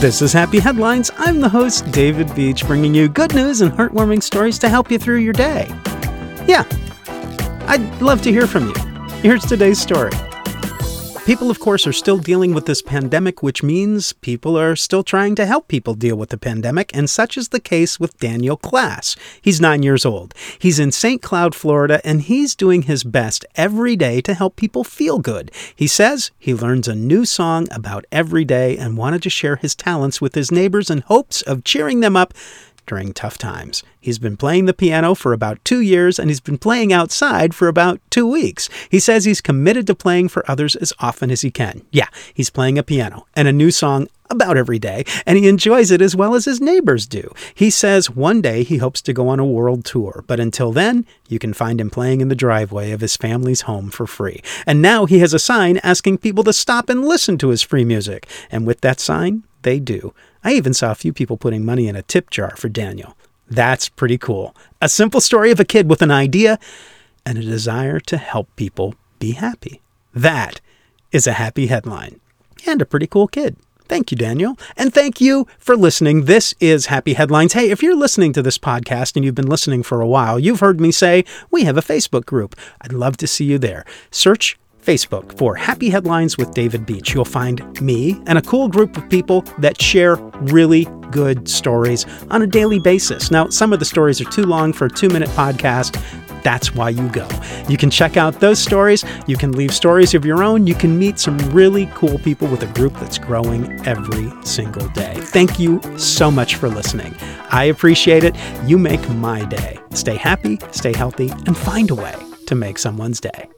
This is Happy Headlines. I'm the host, David Beach, bringing you good news and heartwarming stories to help you through your day. Yeah, I'd love to hear from you. Here's today's story. People, of course, are still dealing with this pandemic, which means people are still trying to help people deal with the pandemic, and such is the case with Daniel Class. He's nine years old. He's in St. Cloud, Florida, and he's doing his best every day to help people feel good. He says he learns a new song about every day and wanted to share his talents with his neighbors in hopes of cheering them up during tough times. He's been playing the piano for about two years and he's been playing outside for about two weeks. He says he's committed to playing for others as often as he can. Yeah, he's playing a piano and a new song about every day, and he enjoys it as well as his neighbors do. He says one day he hopes to go on a world tour, but until then, you can find him playing in the driveway of his family's home for free. And now he has a sign asking people to stop and listen to his free music. And with that sign, they do. I even saw a few people putting money in a tip jar for Daniel. That's pretty cool. A simple story of a kid with an idea and a desire to help people be happy. That is a happy headline. And a pretty cool kid. Thank you, Daniel. And thank you for listening. This is Happy Headlines. Hey, if you're listening to this podcast and you've been listening for a while, you've heard me say we have a Facebook group. I'd love to see you there. Search Facebook for Happy Headlines with David Beach. You'll find me and a cool group of people that share really good stories on a daily basis. Now, some of the stories are too long for a two minute podcast. That's why you go. You can check out those stories. You can leave stories of your own. You can meet some really cool people with a group that's growing every single day. Thank you so much for listening. I appreciate it. You make my day. Stay happy, stay healthy, and find a way to make someone's day.